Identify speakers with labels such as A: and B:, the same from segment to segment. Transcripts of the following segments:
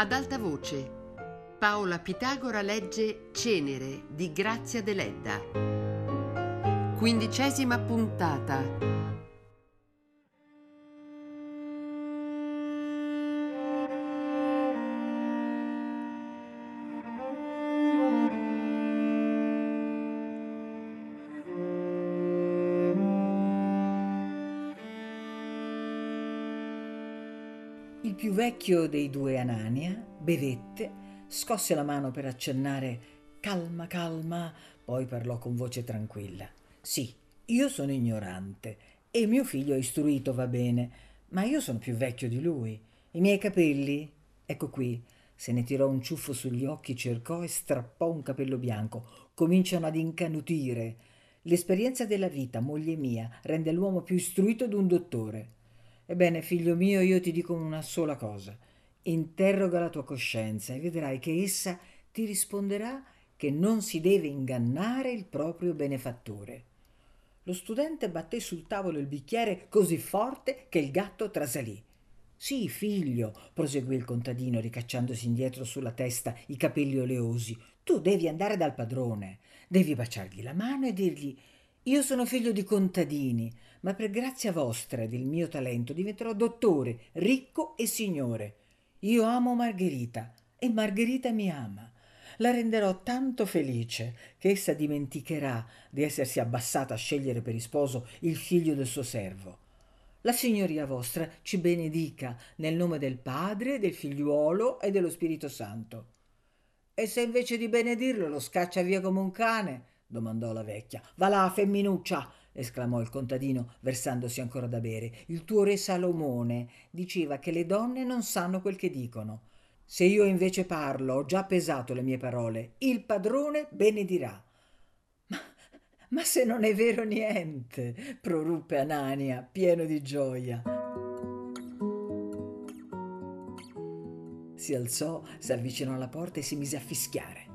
A: Ad alta voce, Paola Pitagora legge Cenere di Grazia Deledda. Quindicesima puntata.
B: Più vecchio dei due Anania bevette, scosse la mano per accennare calma, calma, poi parlò con voce tranquilla. Sì, io sono ignorante e mio figlio è istruito, va bene, ma io sono più vecchio di lui. I miei capelli? Ecco qui. Se ne tirò un ciuffo sugli occhi, cercò e strappò un capello bianco. Cominciano ad incanutire. L'esperienza della vita, moglie mia, rende l'uomo più istruito d'un dottore. Ebbene, figlio mio, io ti dico una sola cosa. Interroga la tua coscienza e vedrai che essa ti risponderà che non si deve ingannare il proprio benefattore. Lo studente batté sul tavolo il bicchiere così forte che il gatto trasalì. Sì, figlio, proseguì il contadino ricacciandosi indietro sulla testa i capelli oleosi, tu devi andare dal padrone, devi baciargli la mano e dirgli io sono figlio di contadini, ma per grazia vostra e del mio talento diventerò dottore, ricco e signore. Io amo Margherita e Margherita mi ama. La renderò tanto felice che essa dimenticherà di essersi abbassata a scegliere per sposo il figlio del suo servo. La signoria vostra ci benedica nel nome del Padre, del Figliuolo e dello Spirito Santo. E se invece di benedirlo lo scaccia via come un cane? domandò la vecchia. Va là, femminuccia! Esclamò il contadino, versandosi ancora da bere. Il tuo re Salomone diceva che le donne non sanno quel che dicono. Se io invece parlo, ho già pesato le mie parole, il padrone benedirà. Ma, ma se non è vero niente, proruppe Anania, pieno di gioia. Si alzò, si avvicinò alla porta e si mise a fischiare.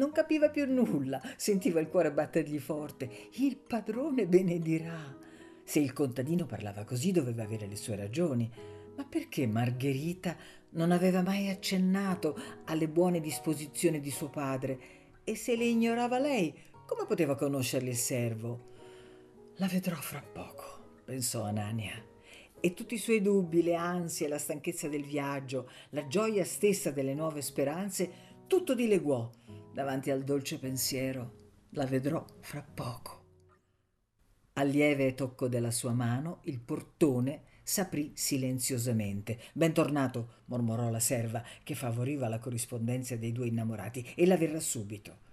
B: Non capiva più nulla, sentiva il cuore battergli forte. Il padrone benedirà. Se il contadino parlava così doveva avere le sue ragioni. Ma perché Margherita non aveva mai accennato alle buone disposizioni di suo padre? E se le ignorava lei, come poteva conoscerle il servo? La vedrò fra poco, pensò Anania. E tutti i suoi dubbi, le ansie, la stanchezza del viaggio, la gioia stessa delle nuove speranze, tutto dileguò davanti al dolce pensiero. La vedrò fra poco. Al lieve tocco della sua mano il portone s'aprì silenziosamente. Bentornato, mormorò la serva, che favoriva la corrispondenza dei due innamorati. Ella verrà subito.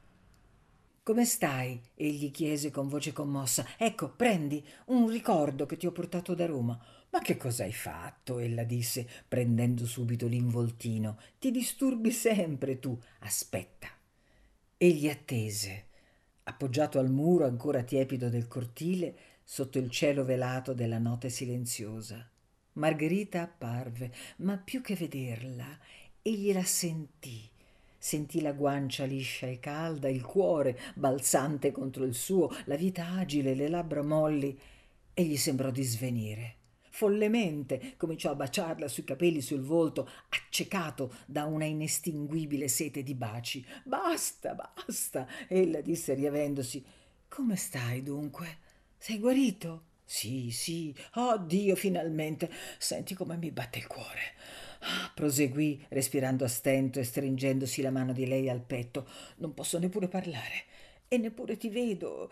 B: Come stai? egli chiese con voce commossa. Ecco, prendi un ricordo che ti ho portato da Roma. Ma che cosa hai fatto? ella disse, prendendo subito l'involtino. Ti disturbi sempre tu. Aspetta. Egli attese, appoggiato al muro ancora tiepido del cortile, sotto il cielo velato della notte silenziosa. Margherita apparve, ma più che vederla, egli la sentì. Sentì la guancia liscia e calda, il cuore balzante contro il suo, la vita agile, le labbra molli, e gli sembrò di svenire follemente cominciò a baciarla sui capelli sul volto accecato da una inestinguibile sete di baci. Basta basta ella disse riavendosi. Come stai dunque? Sei guarito? Sì sì. Oh dio finalmente. Senti come mi batte il cuore. Proseguì respirando a stento e stringendosi la mano di lei al petto. Non posso neppure parlare e neppure ti vedo.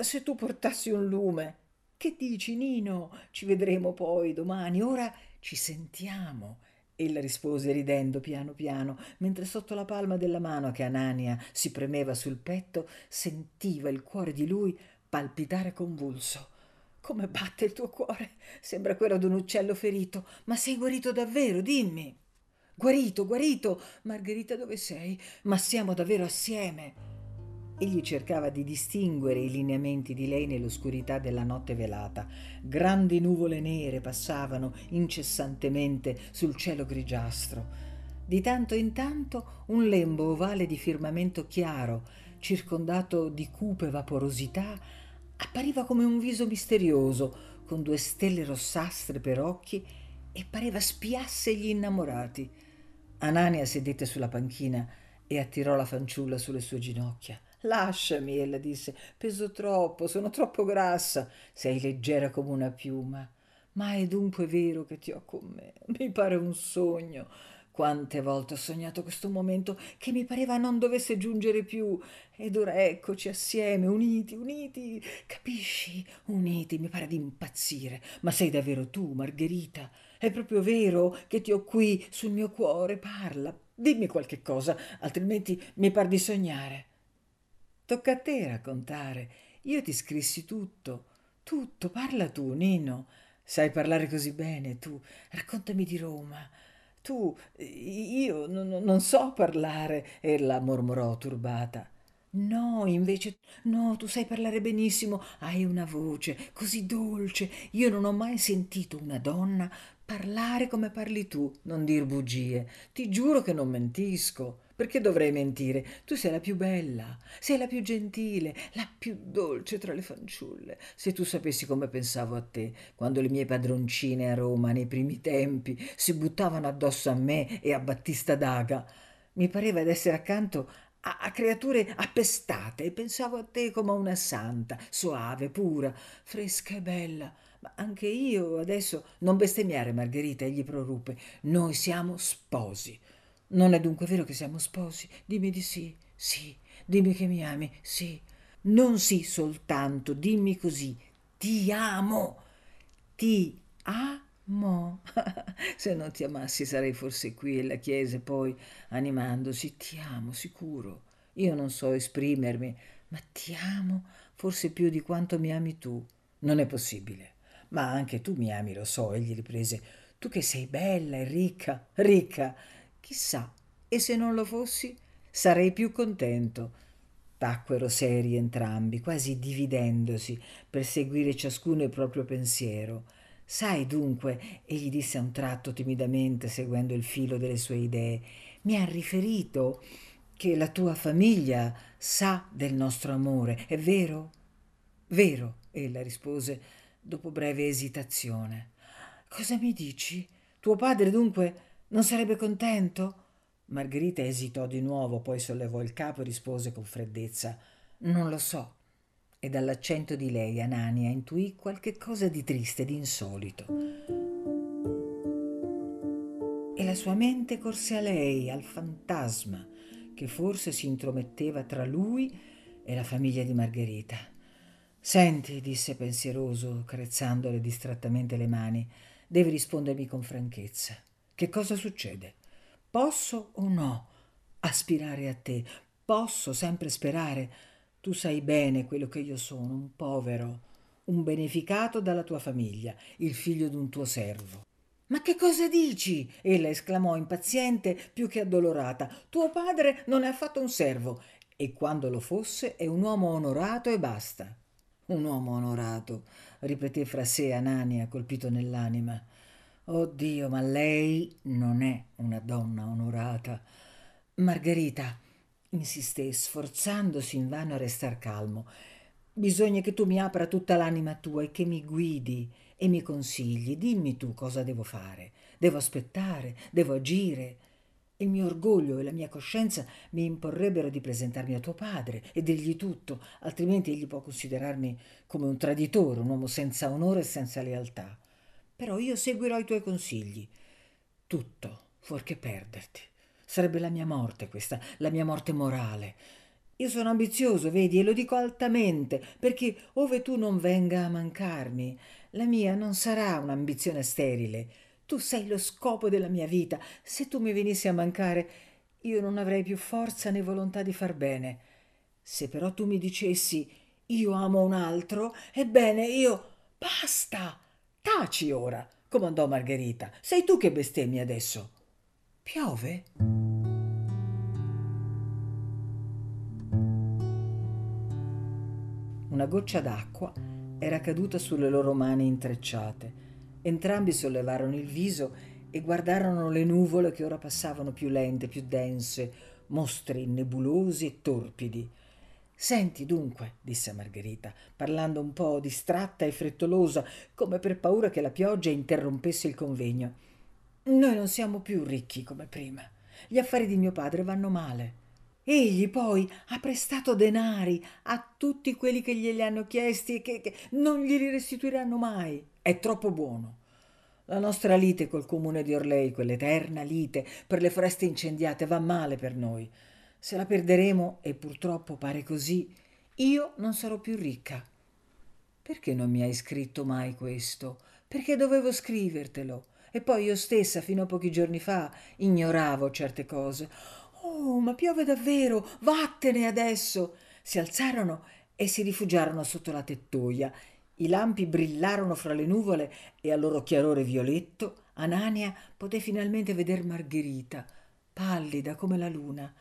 B: Se tu portassi un lume che dici, Nino? Ci vedremo poi domani. Ora ci sentiamo. Ella rispose ridendo piano piano, mentre sotto la palma della mano che Anania si premeva sul petto sentiva il cuore di lui palpitare convulso. Come batte il tuo cuore? Sembra quello d'un uccello ferito. Ma sei guarito davvero? Dimmi. Guarito, guarito. Margherita, dove sei? Ma siamo davvero assieme. Egli cercava di distinguere i lineamenti di lei nell'oscurità della notte velata. Grandi nuvole nere passavano incessantemente sul cielo grigiastro. Di tanto in tanto un lembo ovale di firmamento chiaro, circondato di cupe vaporosità, appariva come un viso misterioso, con due stelle rossastre per occhi, e pareva spiasse gli innamorati. Anania sedette sulla panchina e attirò la fanciulla sulle sue ginocchia. Lasciami, ella disse, peso troppo, sono troppo grassa, sei leggera come una piuma. Ma è dunque vero che ti ho con me? Mi pare un sogno. Quante volte ho sognato questo momento che mi pareva non dovesse giungere più. Ed ora eccoci assieme, uniti, uniti. Capisci? Uniti, mi pare di impazzire. Ma sei davvero tu, Margherita? È proprio vero che ti ho qui sul mio cuore? Parla, dimmi qualche cosa, altrimenti mi par di sognare. Tocca a te raccontare. Io ti scrissi tutto. Tutto, parla tu, Nino. Sai parlare così bene, tu. Raccontami di Roma. Tu, io non, non so parlare, ella mormorò turbata. No, invece, no, tu sai parlare benissimo, hai una voce così dolce. Io non ho mai sentito una donna parlare come parli tu, non dir bugie. Ti giuro che non mentisco. Perché dovrei mentire? Tu sei la più bella, sei la più gentile, la più dolce tra le fanciulle. Se tu sapessi come pensavo a te, quando le mie padroncine a Roma, nei primi tempi, si buttavano addosso a me e a Battista Daga, mi pareva d'essere accanto a, a creature appestate e pensavo a te come a una santa, soave, pura, fresca e bella. Ma anche io adesso non bestemmiare, Margherita, egli proruppe. Noi siamo sposi. Non è dunque vero che siamo sposi? Dimmi di sì, sì, dimmi che mi ami, sì. Non sì soltanto, dimmi così, ti amo, ti amo. Se non ti amassi sarei forse qui alla chiesa poi animandosi, ti amo sicuro. Io non so esprimermi, ma ti amo forse più di quanto mi ami tu. Non è possibile. Ma anche tu mi ami, lo so, egli riprese. Tu che sei bella e ricca, ricca Chissà, e se non lo fossi, sarei più contento. Tacquero seri entrambi, quasi dividendosi, per seguire ciascuno il proprio pensiero. Sai dunque, egli disse a un tratto timidamente, seguendo il filo delle sue idee, mi ha riferito che la tua famiglia sa del nostro amore, è vero? Vero, ella rispose dopo breve esitazione. Cosa mi dici? Tuo padre dunque non sarebbe contento? Margherita esitò di nuovo, poi sollevò il capo e rispose con freddezza Non lo so. E dall'accento di lei Anania intuì qualche cosa di triste, di insolito. E la sua mente corse a lei, al fantasma, che forse si intrometteva tra lui e la famiglia di Margherita. Senti, disse pensieroso, carezzandole distrattamente le mani, devi rispondermi con franchezza. Che cosa succede? Posso o no aspirare a te? Posso sempre sperare? Tu sai bene quello che io sono, un povero, un beneficato dalla tua famiglia, il figlio d'un tuo servo. Ma che cosa dici? Ella esclamò impaziente più che addolorata. Tuo padre non è affatto un servo e quando lo fosse è un uomo onorato e basta. Un uomo onorato, ripeté fra sé Anania, colpito nell'anima. Oddio, ma lei non è una donna onorata. Margherita, insisté, sforzandosi invano a restar calmo, bisogna che tu mi apra tutta l'anima tua e che mi guidi e mi consigli. Dimmi tu cosa devo fare. Devo aspettare, devo agire. Il mio orgoglio e la mia coscienza mi imporrebbero di presentarmi a tuo padre e dirgli tutto, altrimenti egli può considerarmi come un traditore, un uomo senza onore e senza lealtà. Però io seguirò i tuoi consigli. Tutto, fuorché perderti. Sarebbe la mia morte questa, la mia morte morale. Io sono ambizioso, vedi, e lo dico altamente, perché ove tu non venga a mancarmi, la mia non sarà un'ambizione sterile. Tu sei lo scopo della mia vita. Se tu mi venissi a mancare, io non avrei più forza né volontà di far bene. Se però tu mi dicessi io amo un altro, ebbene io basta. Taci ora, comandò Margherita. Sei tu che bestemmi adesso. Piove? Una goccia d'acqua era caduta sulle loro mani intrecciate. Entrambi sollevarono il viso e guardarono le nuvole che ora passavano più lente, più dense, mostri nebulosi e torpidi. Senti dunque, disse Margherita, parlando un po' distratta e frettolosa, come per paura che la pioggia interrompesse il convegno. Noi non siamo più ricchi come prima. Gli affari di mio padre vanno male. Egli poi ha prestato denari a tutti quelli che glieli hanno chiesti e che, che non glieli restituiranno mai. È troppo buono. La nostra lite col comune di Orlei, quell'eterna lite per le foreste incendiate, va male per noi. Se la perderemo, e purtroppo pare così, io non sarò più ricca. Perché non mi hai scritto mai questo? Perché dovevo scrivertelo? E poi io stessa, fino a pochi giorni fa, ignoravo certe cose. Oh, ma piove davvero! Vattene adesso! Si alzarono e si rifugiarono sotto la tettoia i lampi brillarono fra le nuvole e al loro chiarore violetto Anania poté finalmente veder Margherita, pallida come la luna.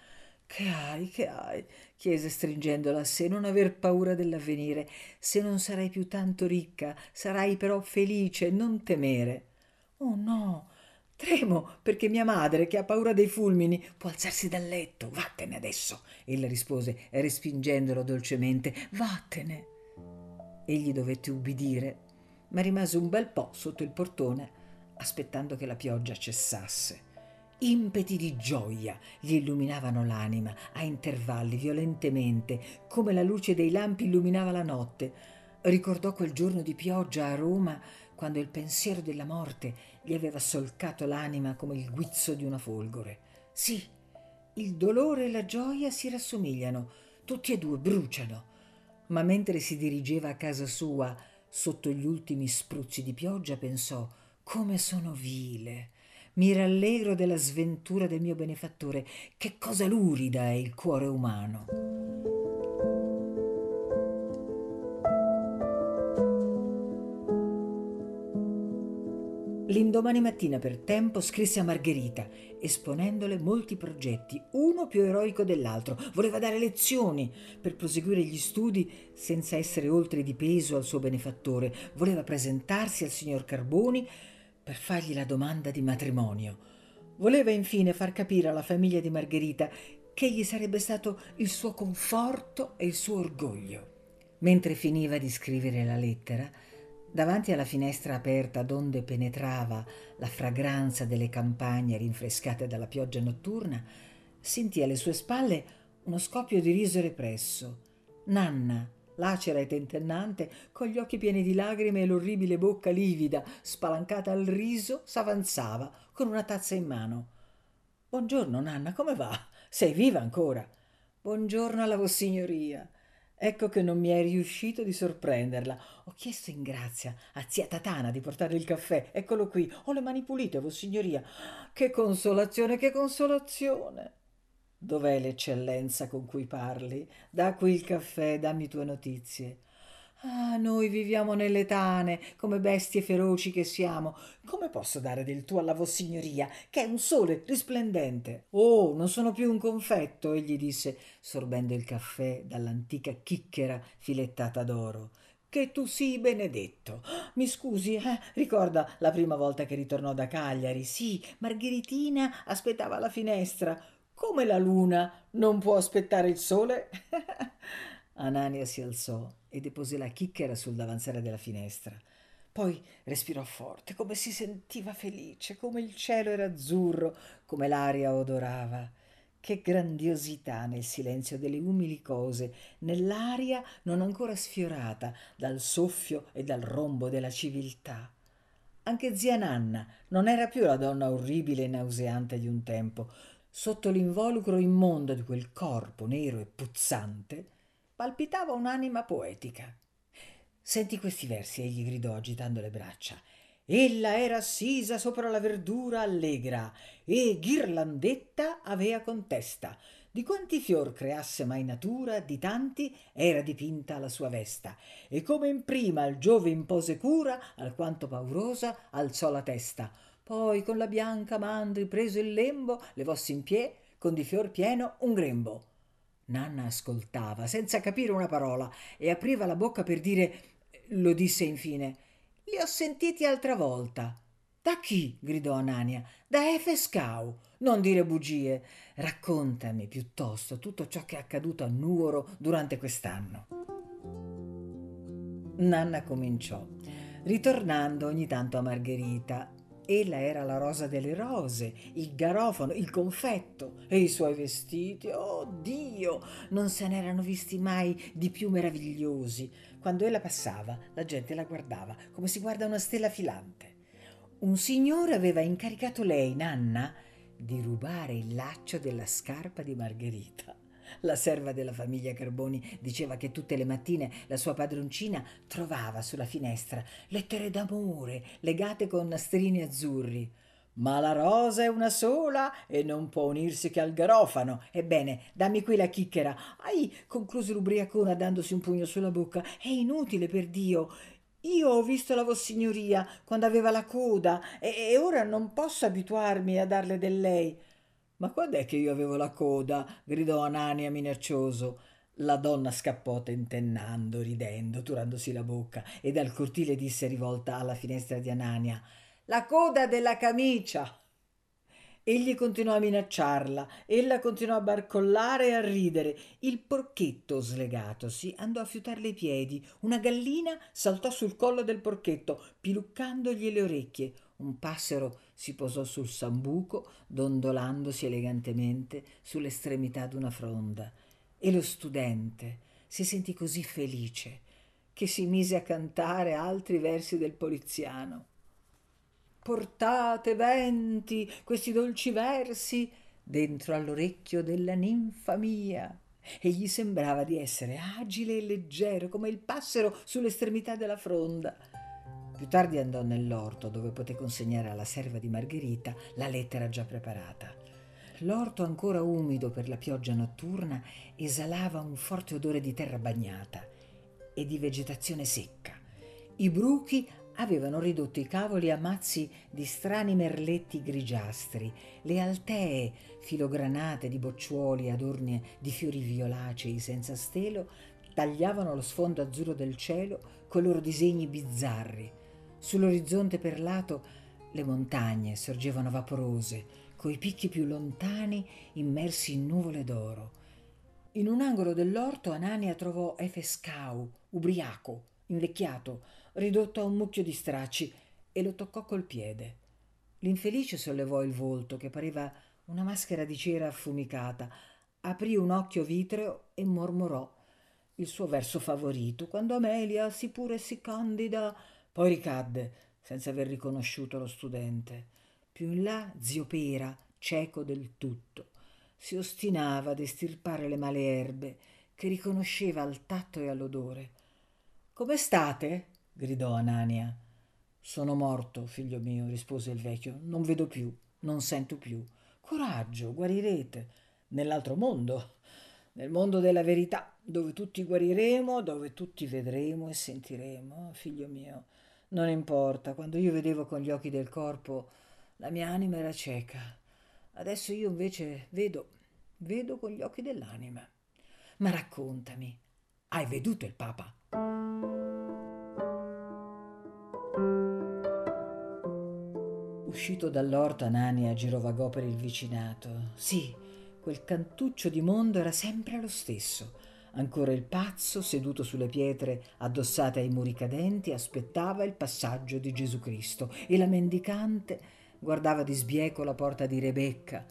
B: Che hai, che hai? chiese stringendola a sé, non aver paura dell'avvenire. Se non sarai più tanto ricca, sarai però felice, non temere. Oh no, tremo perché mia madre, che ha paura dei fulmini, può alzarsi dal letto. Vattene adesso, ella rispose, respingendolo dolcemente. Vattene. Egli dovette ubbidire, ma rimase un bel po' sotto il portone, aspettando che la pioggia cessasse. Impeti di gioia gli illuminavano l'anima a intervalli violentemente, come la luce dei lampi illuminava la notte. Ricordò quel giorno di pioggia a Roma, quando il pensiero della morte gli aveva solcato l'anima come il guizzo di una folgore. Sì, il dolore e la gioia si rassomigliano, tutti e due bruciano ma mentre si dirigeva a casa sua sotto gli ultimi spruzzi di pioggia pensò come sono vile. Mi rallegro della sventura del mio benefattore. Che cosa lurida è il cuore umano. L'indomani mattina per tempo scrisse a Margherita, esponendole molti progetti, uno più eroico dell'altro. Voleva dare lezioni per proseguire gli studi senza essere oltre di peso al suo benefattore. Voleva presentarsi al signor Carboni per fargli la domanda di matrimonio. Voleva infine far capire alla famiglia di Margherita che egli sarebbe stato il suo conforto e il suo orgoglio. Mentre finiva di scrivere la lettera, Davanti alla finestra aperta donde penetrava la fragranza delle campagne rinfrescate dalla pioggia notturna, sentì alle sue spalle uno scoppio di riso represso. Nanna, lacera e tentennante, con gli occhi pieni di lagrime e l'orribile bocca livida, spalancata al riso, s'avanzava con una tazza in mano. Buongiorno, Nanna, come va? Sei viva ancora? Buongiorno alla Vossignoria. Ecco che non mi è riuscito di sorprenderla. Ho chiesto in grazia a zia Tatana di portare il caffè. Eccolo qui. Ho le mani pulite, vossignoria. Che consolazione, che consolazione. Dov'è l'eccellenza con cui parli? Da qui il caffè, dammi tue notizie. Ah, noi viviamo nelle tane, come bestie feroci che siamo. Come posso dare del tuo alla vossignoria, che è un sole risplendente? Oh, non sono più un confetto, egli disse, sorbendo il caffè dall'antica chicchera filettata d'oro. Che tu sii benedetto. Mi scusi, eh? Ricorda la prima volta che ritornò da Cagliari? Sì, Margheritina aspettava alla finestra. Come la luna non può aspettare il sole? Anania si alzò e depose la chicchera sul davanzale della finestra. Poi respirò forte, come si sentiva felice, come il cielo era azzurro, come l'aria odorava. Che grandiosità nel silenzio delle umili cose, nell'aria non ancora sfiorata dal soffio e dal rombo della civiltà. Anche zia Nanna non era più la donna orribile e nauseante di un tempo. Sotto l'involucro immondo di quel corpo nero e puzzante palpitava un'anima poetica. Senti questi versi, egli gridò agitando le braccia. Ella era assisa sopra la verdura allegra e ghirlandetta avea contesta. Di quanti fior creasse mai natura, di tanti era dipinta la sua vesta. E come in prima il Giove impose cura, alquanto paurosa alzò la testa. Poi con la bianca mandri preso il lembo, levossi in pie, con di fior pieno un grembo. Nanna ascoltava, senza capire una parola, e apriva la bocca per dire lo disse infine. Li ho sentiti altra volta. Da chi? gridò Anania. Da Efescau. Non dire bugie. Raccontami piuttosto tutto ciò che è accaduto a Nuoro durante quest'anno. Nanna cominciò, ritornando ogni tanto a Margherita. Ella era la rosa delle rose, il garofano, il confetto e i suoi vestiti. Oh Dio, non se n'erano visti mai di più meravigliosi. Quando ella passava, la gente la guardava come si guarda una stella filante. Un signore aveva incaricato lei, Nanna, di rubare il laccio della scarpa di Margherita. La serva della famiglia Carboni diceva che tutte le mattine la sua padroncina trovava sulla finestra lettere d'amore legate con nastrini azzurri. Ma la rosa è una sola e non può unirsi che al garofano. Ebbene, dammi qui la chicchera. Ai, concluse l'ubriacona dandosi un pugno sulla bocca. È inutile, per Dio. Io ho visto la Vossignoria quando aveva la coda e, e ora non posso abituarmi a darle del lei. Ma quando è che io avevo la coda? gridò Anania minaccioso. La donna scappò tentennando, ridendo, turandosi la bocca, e dal cortile disse rivolta alla finestra di Anania La coda della camicia. Egli continuò a minacciarla, ella continuò a barcollare e a ridere. Il porchetto, slegatosi, andò a fiutarle i piedi. Una gallina saltò sul collo del porchetto, piluccandogli le orecchie. Un passero si posò sul sambuco, dondolandosi elegantemente sull'estremità d'una fronda. E lo studente si sentì così felice che si mise a cantare altri versi del poliziano. Portate venti questi dolci versi dentro all'orecchio della ninfa mia. E gli sembrava di essere agile e leggero come il passero sull'estremità della fronda. Più tardi andò nell'orto dove poté consegnare alla serva di Margherita la lettera già preparata. L'orto ancora umido per la pioggia notturna esalava un forte odore di terra bagnata e di vegetazione secca. I bruchi avevano ridotto i cavoli a mazzi di strani merletti grigiastri, le altee filogranate di bocciuoli adorne di fiori violacei senza stelo tagliavano lo sfondo azzurro del cielo coi loro disegni bizzarri Sull'orizzonte perlato le montagne sorgevano vaporose, coi picchi più lontani immersi in nuvole d'oro. In un angolo dell'orto Anania trovò Efescau, ubriaco, invecchiato, ridotto a un mucchio di stracci, e lo toccò col piede. L'infelice sollevò il volto, che pareva una maschera di cera affumicata, aprì un occhio vitreo e mormorò il suo verso favorito, quando Amelia, si pure si candida, poi ricadde, senza aver riconosciuto lo studente. Più in là zio Pera, cieco del tutto, si ostinava ad estirpare le male erbe che riconosceva al tatto e all'odore. Come state? gridò Anania. Sono morto, figlio mio, rispose il vecchio. Non vedo più, non sento più. Coraggio, guarirete. Nell'altro mondo, nel mondo della verità, dove tutti guariremo, dove tutti vedremo e sentiremo, figlio mio. Non importa, quando io vedevo con gli occhi del corpo, la mia anima era cieca. Adesso io invece vedo, vedo con gli occhi dell'anima. Ma raccontami, hai veduto il Papa? Uscito dall'orto, Anania girovagò per il vicinato. Sì, quel cantuccio di mondo era sempre lo stesso Ancora il pazzo, seduto sulle pietre addossate ai muri cadenti, aspettava il passaggio di Gesù Cristo e la mendicante guardava di sbieco la porta di Rebecca,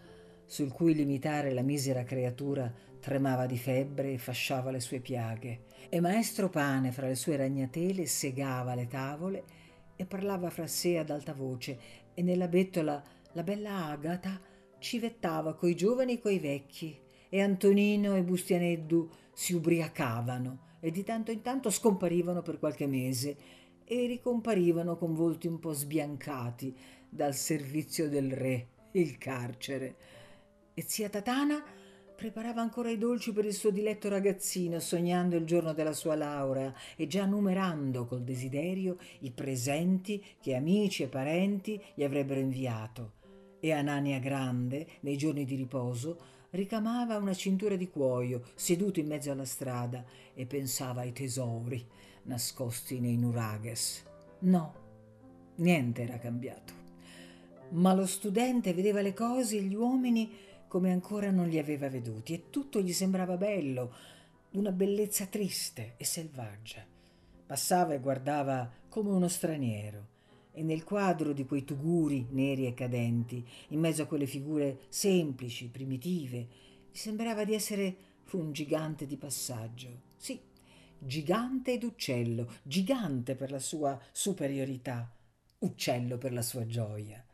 B: sul cui limitare la misera creatura tremava di febbre e fasciava le sue piaghe. E maestro Pane, fra le sue ragnatele, segava le tavole e parlava fra sé ad alta voce, e nella bettola la bella Agata civettava coi giovani e coi vecchi, e Antonino e Bustianeddu si ubriacavano e di tanto in tanto scomparivano per qualche mese e ricomparivano con volti un po' sbiancati dal servizio del re, il carcere. E zia Tatana preparava ancora i dolci per il suo diletto ragazzino, sognando il giorno della sua laurea e già numerando col desiderio i presenti che amici e parenti gli avrebbero inviato. E Anania Grande, nei giorni di riposo, ricamava una cintura di cuoio seduto in mezzo alla strada e pensava ai tesori nascosti nei nurages. No, niente era cambiato. Ma lo studente vedeva le cose e gli uomini come ancora non li aveva veduti e tutto gli sembrava bello, d'una bellezza triste e selvaggia. Passava e guardava come uno straniero e nel quadro di quei tuguri neri e cadenti, in mezzo a quelle figure semplici, primitive, gli sembrava di essere un gigante di passaggio. Sì, gigante ed uccello, gigante per la sua superiorità, uccello per la sua gioia.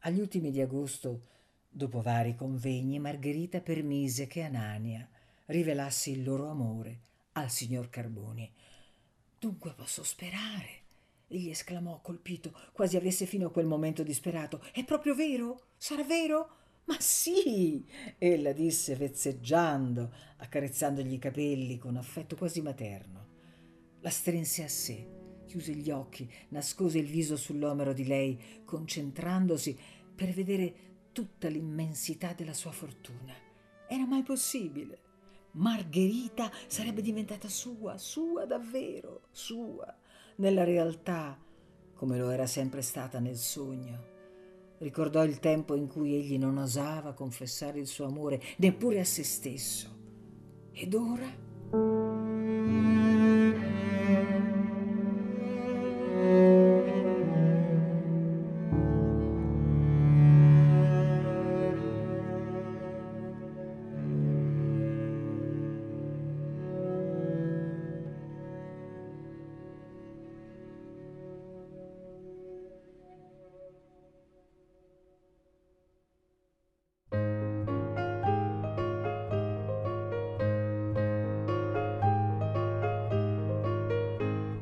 B: Agli ultimi di agosto, dopo vari convegni, Margherita permise che Anania rivelasse il loro amore al signor Carboni. Dunque posso sperare egli esclamò colpito, quasi avesse fino a quel momento disperato. È proprio vero? Sarà vero? Ma sì, ella disse vezzeggiando, accarezzandogli i capelli con affetto quasi materno. La strinse a sé, chiuse gli occhi, nascose il viso sull'omero di lei, concentrandosi per vedere tutta l'immensità della sua fortuna. Era mai possibile? Margherita sarebbe diventata sua, sua davvero, sua nella realtà come lo era sempre stata nel sogno. Ricordò il tempo in cui egli non osava confessare il suo amore neppure a se stesso. Ed ora?